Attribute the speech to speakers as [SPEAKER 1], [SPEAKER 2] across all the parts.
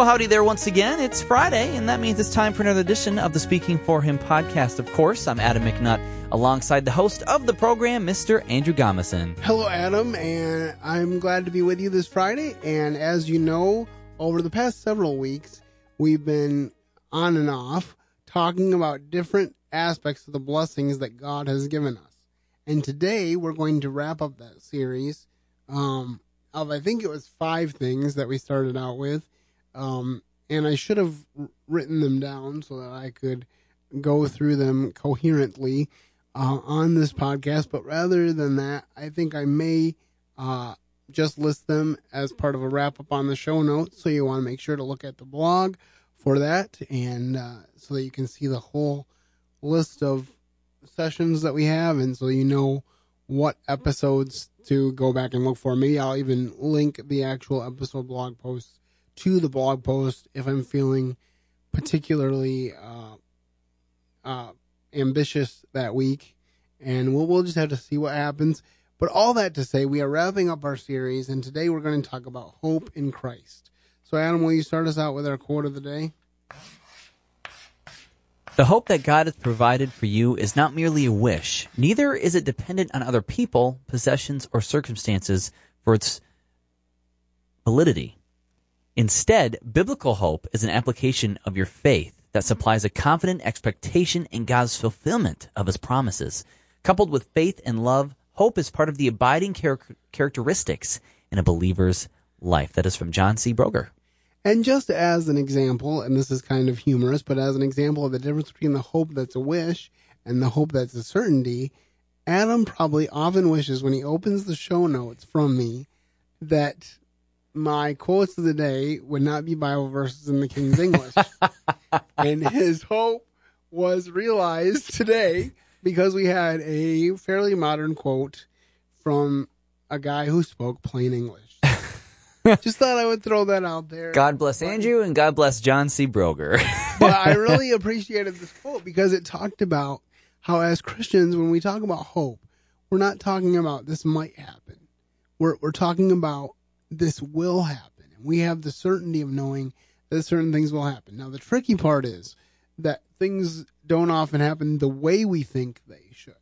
[SPEAKER 1] Well, howdy there once again. It's Friday, and that means it's time for another edition of the Speaking for Him podcast. Of course, I'm Adam McNutt, alongside the host of the program, Mr. Andrew Gomison.
[SPEAKER 2] Hello, Adam, and I'm glad to be with you this Friday. And as you know, over the past several weeks, we've been on and off talking about different aspects of the blessings that God has given us. And today we're going to wrap up that series um, of, I think it was five things that we started out with. Um, and I should have written them down so that I could go through them coherently uh, on this podcast. But rather than that, I think I may uh, just list them as part of a wrap up on the show notes. So you want to make sure to look at the blog for that, and uh, so that you can see the whole list of sessions that we have, and so you know what episodes to go back and look for. Maybe I'll even link the actual episode blog posts to the blog post if I'm feeling particularly uh, uh, ambitious that week, and we'll we'll just have to see what happens. But all that to say, we are wrapping up our series, and today we're going to talk about hope in Christ. So, Adam, will you start us out with our quote of the day?
[SPEAKER 1] The hope that God has provided for you is not merely a wish, neither is it dependent on other people, possessions, or circumstances for its validity. Instead, biblical hope is an application of your faith that supplies a confident expectation in God's fulfillment of his promises. Coupled with faith and love, hope is part of the abiding char- characteristics in a believer's life. That is from John C. Broger.
[SPEAKER 2] And just as an example, and this is kind of humorous, but as an example of the difference between the hope that's a wish and the hope that's a certainty, Adam probably often wishes when he opens the show notes from me that my quotes of the day would not be Bible verses in the King's English. and his hope was realized today because we had a fairly modern quote from a guy who spoke plain English. Just thought I would throw that out there.
[SPEAKER 1] God bless Andrew and God bless John C. Broger.
[SPEAKER 2] but I really appreciated this quote because it talked about how, as Christians, when we talk about hope, we're not talking about this might happen. We're, we're talking about this will happen. And we have the certainty of knowing that certain things will happen. Now, the tricky part is that things don't often happen the way we think they should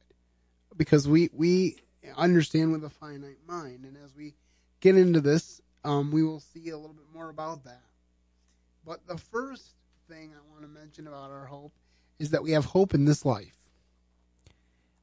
[SPEAKER 2] because we, we understand with a finite mind. And as we get into this, um, we will see a little bit more about that. But the first thing I want to mention about our hope is that we have hope in this life.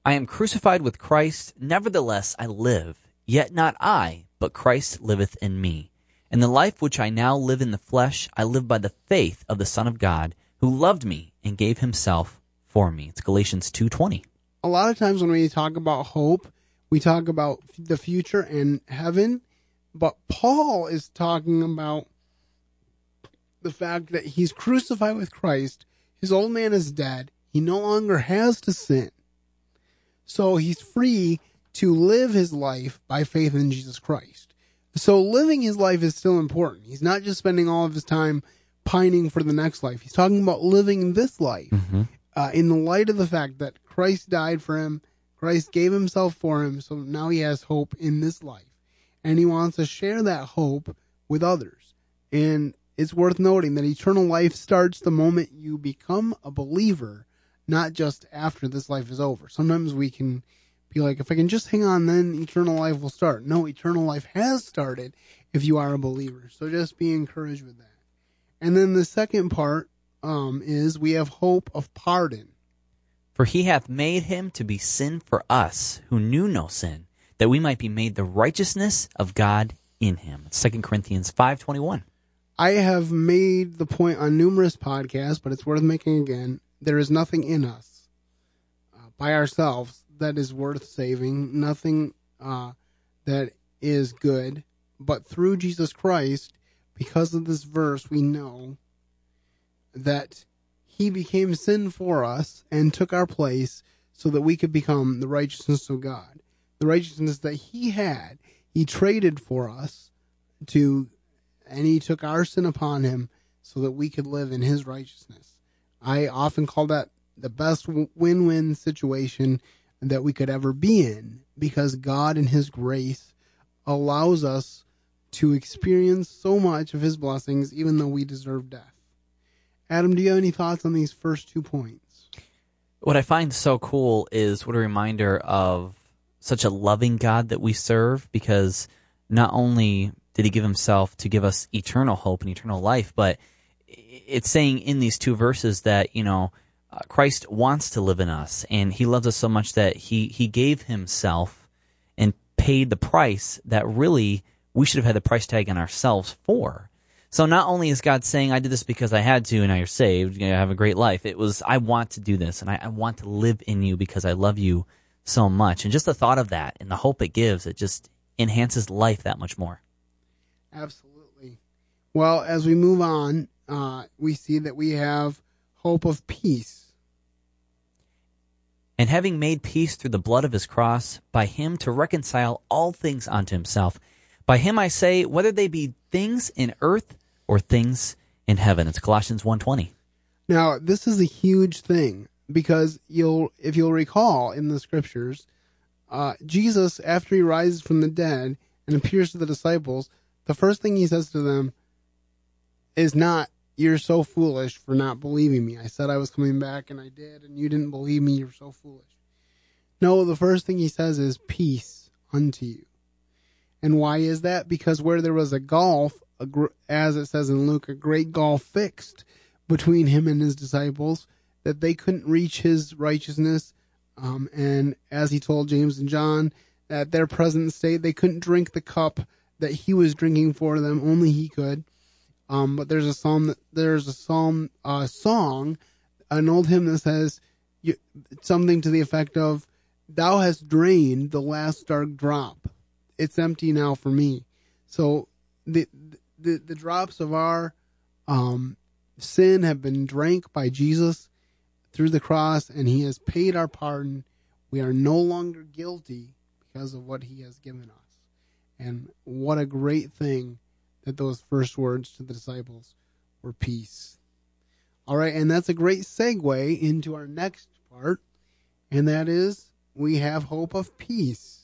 [SPEAKER 1] I am crucified with Christ, nevertheless I live, yet not I, but Christ liveth in me. And the life which I now live in the flesh, I live by the faith of the Son of God, who loved me and gave himself for me. It's Galatians 2:20.
[SPEAKER 2] A lot of times when we talk about hope, we talk about the future and heaven, but Paul is talking about the fact that he's crucified with Christ. His old man is dead. He no longer has to sin. So he's free to live his life by faith in Jesus Christ. So living his life is still important. He's not just spending all of his time pining for the next life. He's talking about living this life mm-hmm. uh, in the light of the fact that Christ died for him, Christ gave himself for him, so now he has hope in this life. And he wants to share that hope with others. And it's worth noting that eternal life starts the moment you become a believer, not just after this life is over. Sometimes we can be like, if I can just hang on, then eternal life will start. No, eternal life has started if you are a believer. So just be encouraged with that. And then the second part um, is we have hope of pardon.
[SPEAKER 1] For he hath made him to be sin for us who knew no sin, that we might be made the righteousness of God in him. 2 Corinthians 5.21.
[SPEAKER 2] I have made the point on numerous podcasts, but it's worth making again. There is nothing in us uh, by ourselves that is worth saving, nothing uh, that is good. But through Jesus Christ, because of this verse, we know that he became sin for us and took our place so that we could become the righteousness of God. The righteousness that he had, he traded for us to, and he took our sin upon him so that we could live in his righteousness. I often call that the best win win situation that we could ever be in because God in His grace allows us to experience so much of his blessings, even though we deserve death. Adam, do you have any thoughts on these first two points?
[SPEAKER 1] What I find so cool is what a reminder of such a loving God that we serve because not only did he give himself to give us eternal hope and eternal life, but it's saying in these two verses that, you know, Christ wants to live in us and he loves us so much that he, he gave himself and paid the price that really we should have had the price tag on ourselves for. So not only is God saying, I did this because I had to and now you're saved, you have a great life. It was, I want to do this and I, I want to live in you because I love you so much. And just the thought of that and the hope it gives, it just enhances life that much more.
[SPEAKER 2] Absolutely. Well, as we move on, uh, we see that we have hope of peace.
[SPEAKER 1] And having made peace through the blood of his cross, by him to reconcile all things unto himself by him I say, whether they be things in earth or things in heaven. It's Colossians 1.20.
[SPEAKER 2] Now, this is a huge thing because you'll, if you'll recall in the scriptures, uh, Jesus, after he rises from the dead and appears to the disciples, the first thing he says to them is not, You're so foolish for not believing me. I said I was coming back and I did, and you didn't believe me. You're so foolish. No, the first thing he says is, Peace unto you. And why is that? Because where there was a gulf, a gr- as it says in Luke, a great gulf fixed between him and his disciples, that they couldn't reach his righteousness. Um, and as he told James and John, at their present state, they couldn't drink the cup that he was drinking for them. Only he could. Um, but there's a psalm that there's a psalm uh, song, an old hymn that says you, something to the effect of, "Thou hast drained the last dark drop it's empty now for me. So the the, the drops of our um, sin have been drank by Jesus through the cross, and He has paid our pardon. We are no longer guilty because of what He has given us. And what a great thing that those first words to the disciples were peace. All right, and that's a great segue into our next part, and that is we have hope of peace.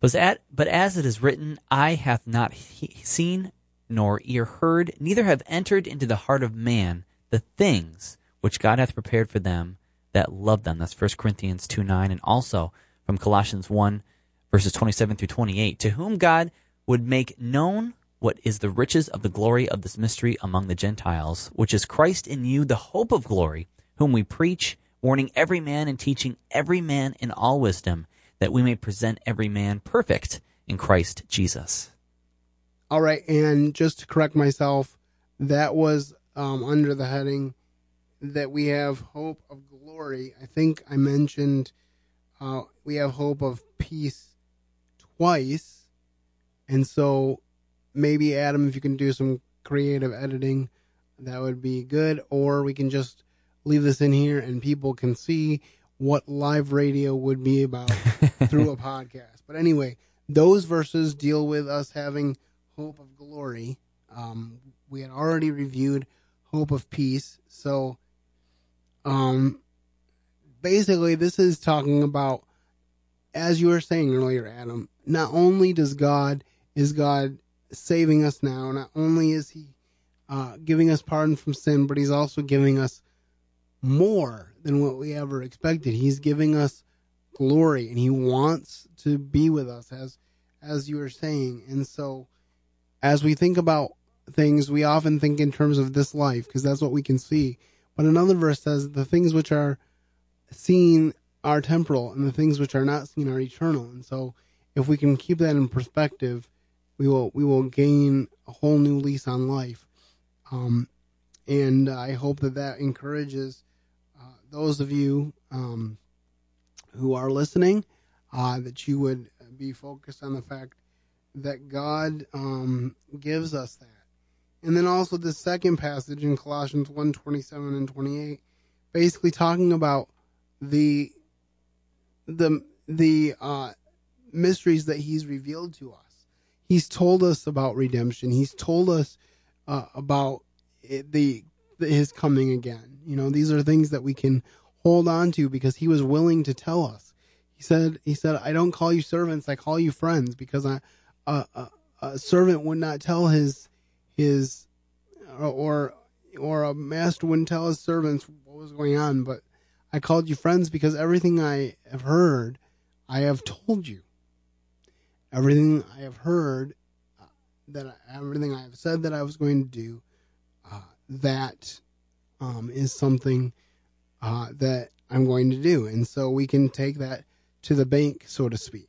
[SPEAKER 1] But as, but as it is written, eye hath not he, seen, nor ear heard, neither have entered into the heart of man the things which God hath prepared for them that love them. That's 1 Corinthians 2 9, and also from Colossians 1, verses 27 through 28. To whom God would make known what is the riches of the glory of this mystery among the Gentiles, which is Christ in you, the hope of glory, whom we preach, warning every man and teaching every man in all wisdom that we may present every man perfect in Christ Jesus.
[SPEAKER 2] All right, and just to correct myself, that was um, under the heading that we have hope of glory. I think I mentioned uh, we have hope of peace twice, and so maybe Adam, if you can do some creative editing, that would be good. Or we can just leave this in here and people can see what live radio would be about through a podcast. But anyway, those verses deal with us having hope of glory. Um, we had already reviewed hope of peace. So, um, basically, this is talking about, as you were saying earlier, Adam, not only does God, is God saving us now, not only is He uh, giving us pardon from sin, but He's also giving us more than what we ever expected. He's giving us glory and he wants to be with us as as you were saying. And so as we think about things, we often think in terms of this life because that's what we can see. But another verse says the things which are seen are temporal and the things which are not seen are eternal. And so if we can keep that in perspective, we will we will gain a whole new lease on life. Um, and I hope that that encourages those of you um, who are listening, uh, that you would be focused on the fact that God um, gives us that. And then also the second passage in Colossians 1 27 and 28, basically talking about the the the uh, mysteries that he's revealed to us. He's told us about redemption. He's told us uh, about it, the, the his coming again. You know, these are things that we can hold on to because he was willing to tell us. He said, he said, I don't call you servants, I call you friends because a servant would not tell his his or or a master wouldn't tell his servants what was going on, but I called you friends because everything I have heard, I have told you. Everything I have heard, uh, that everything I have said that I was going to do, uh, that um, is something uh, that I'm going to do, and so we can take that to the bank, so to speak.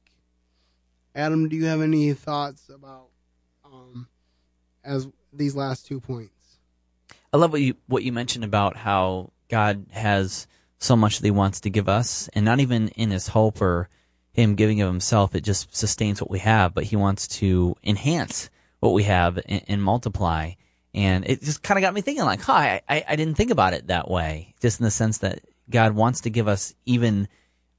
[SPEAKER 2] Adam, do you have any thoughts about um, as these last two points?
[SPEAKER 1] I love what you what you mentioned about how God has so much that He wants to give us, and not even in His hope or Him giving of Himself, it just sustains what we have, but He wants to enhance what we have and, and multiply. And it just kind of got me thinking, like, huh, I, I didn't think about it that way, just in the sense that God wants to give us even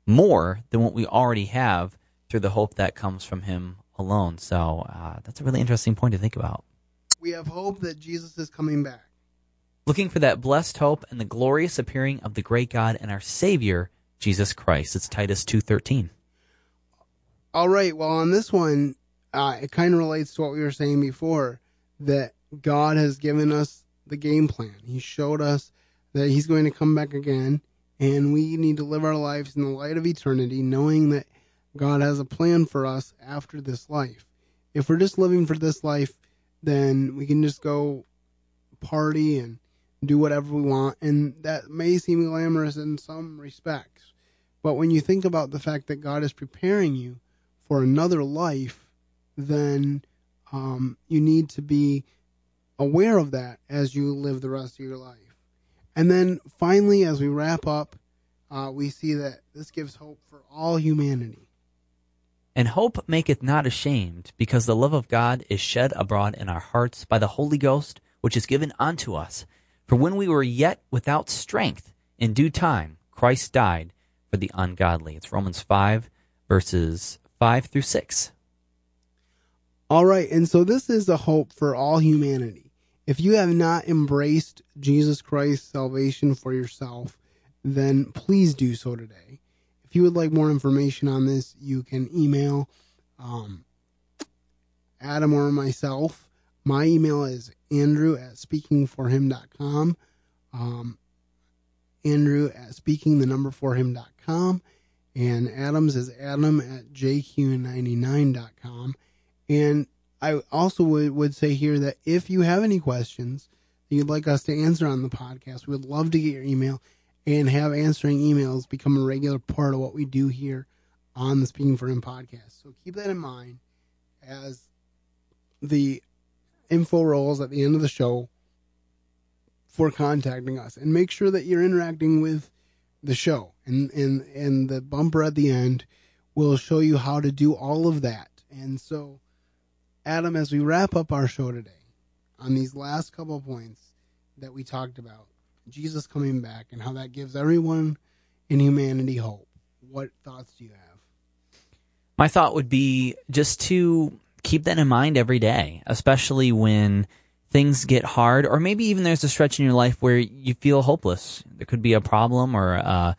[SPEAKER 1] more than what we already have through the hope that comes from Him alone. So uh, that's a really interesting point to think about.
[SPEAKER 2] We have hope that Jesus is coming back.
[SPEAKER 1] Looking for that blessed hope and the glorious appearing of the great God and our Savior, Jesus Christ. It's Titus 2.13.
[SPEAKER 2] All right. Well, on this one, uh, it kind of relates to what we were saying before, that God has given us the game plan. He showed us that He's going to come back again, and we need to live our lives in the light of eternity, knowing that God has a plan for us after this life. If we're just living for this life, then we can just go party and do whatever we want. And that may seem glamorous in some respects. But when you think about the fact that God is preparing you for another life, then um, you need to be aware of that as you live the rest of your life. And then finally, as we wrap up, uh, we see that this gives hope for all humanity.
[SPEAKER 1] And hope maketh not ashamed, because the love of God is shed abroad in our hearts by the Holy Ghost, which is given unto us. For when we were yet without strength, in due time, Christ died for the ungodly. It's Romans 5, verses 5 through 6.
[SPEAKER 2] All right, and so this is the hope for all humanity. If you have not embraced Jesus Christ's salvation for yourself, then please do so today If you would like more information on this, you can email um, Adam or myself. My email is andrew at speakingforhim.com. Um, Andrew at speaking the number for him.com. And Adams is adam at jq99.com. And I also would, would say here that if you have any questions that you'd like us to answer on the podcast, we would love to get your email and have answering emails become a regular part of what we do here on the Speaking for Him podcast. So keep that in mind as the info rolls at the end of the show for contacting us and make sure that you're interacting with the show and and and the bumper at the end will show you how to do all of that and so adam as we wrap up our show today on these last couple points that we talked about Jesus coming back and how that gives everyone in humanity hope. What thoughts do you have?
[SPEAKER 1] My thought would be just to keep that in mind every day, especially when things get hard, or maybe even there's a stretch in your life where you feel hopeless. There could be a problem or uh,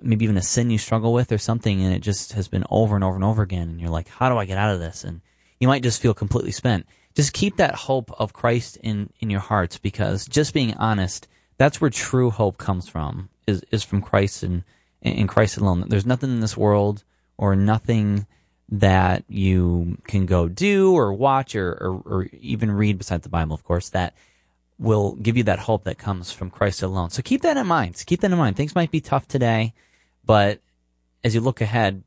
[SPEAKER 1] maybe even a sin you struggle with or something, and it just has been over and over and over again. And you're like, how do I get out of this? And you might just feel completely spent. Just keep that hope of Christ in, in your hearts because just being honest – that's where true hope comes from is is from Christ and in Christ alone. There's nothing in this world or nothing that you can go do or watch or, or, or even read besides the Bible, of course, that will give you that hope that comes from Christ alone. So keep that in mind. Keep that in mind. Things might be tough today, but as you look ahead,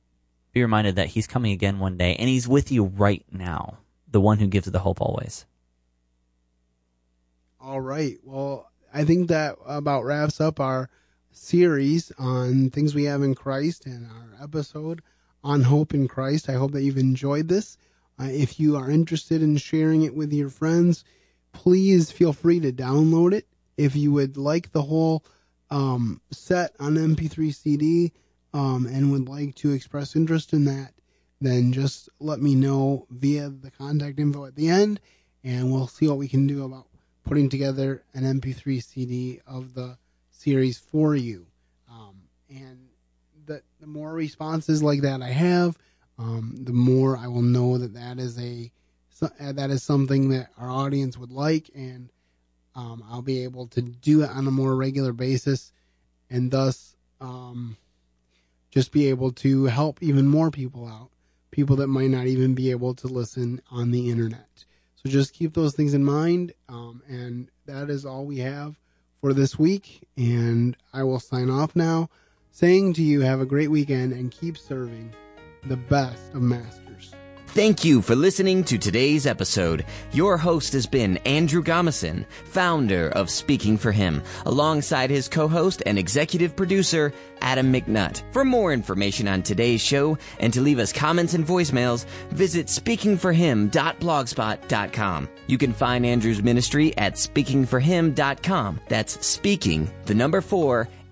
[SPEAKER 1] be reminded that He's coming again one day and He's with you right now, the one who gives the hope always.
[SPEAKER 2] All right. Well, I think that about wraps up our series on things we have in Christ and our episode on hope in Christ. I hope that you've enjoyed this. Uh, if you are interested in sharing it with your friends, please feel free to download it. If you would like the whole um, set on MP3 CD um, and would like to express interest in that, then just let me know via the contact info at the end, and we'll see what we can do about putting together an MP3 CD of the series for you. Um, and the, the more responses like that I have, um, the more I will know that that is a uh, that is something that our audience would like, and um, I'll be able to do it on a more regular basis, and thus um, just be able to help even more people out, people that might not even be able to listen on the internet. So just keep those things in mind, um, and that is all we have for this week. And I will sign off now, saying to you, have a great weekend and keep serving the best of masters.
[SPEAKER 3] Thank you for listening to today's episode. Your host has been Andrew Gomison, founder of Speaking for Him, alongside his co-host and executive producer, Adam McNutt. For more information on today's show and to leave us comments and voicemails, visit speakingforhim.blogspot.com. You can find Andrew's ministry at speakingforhim.com. That's speaking, the number four,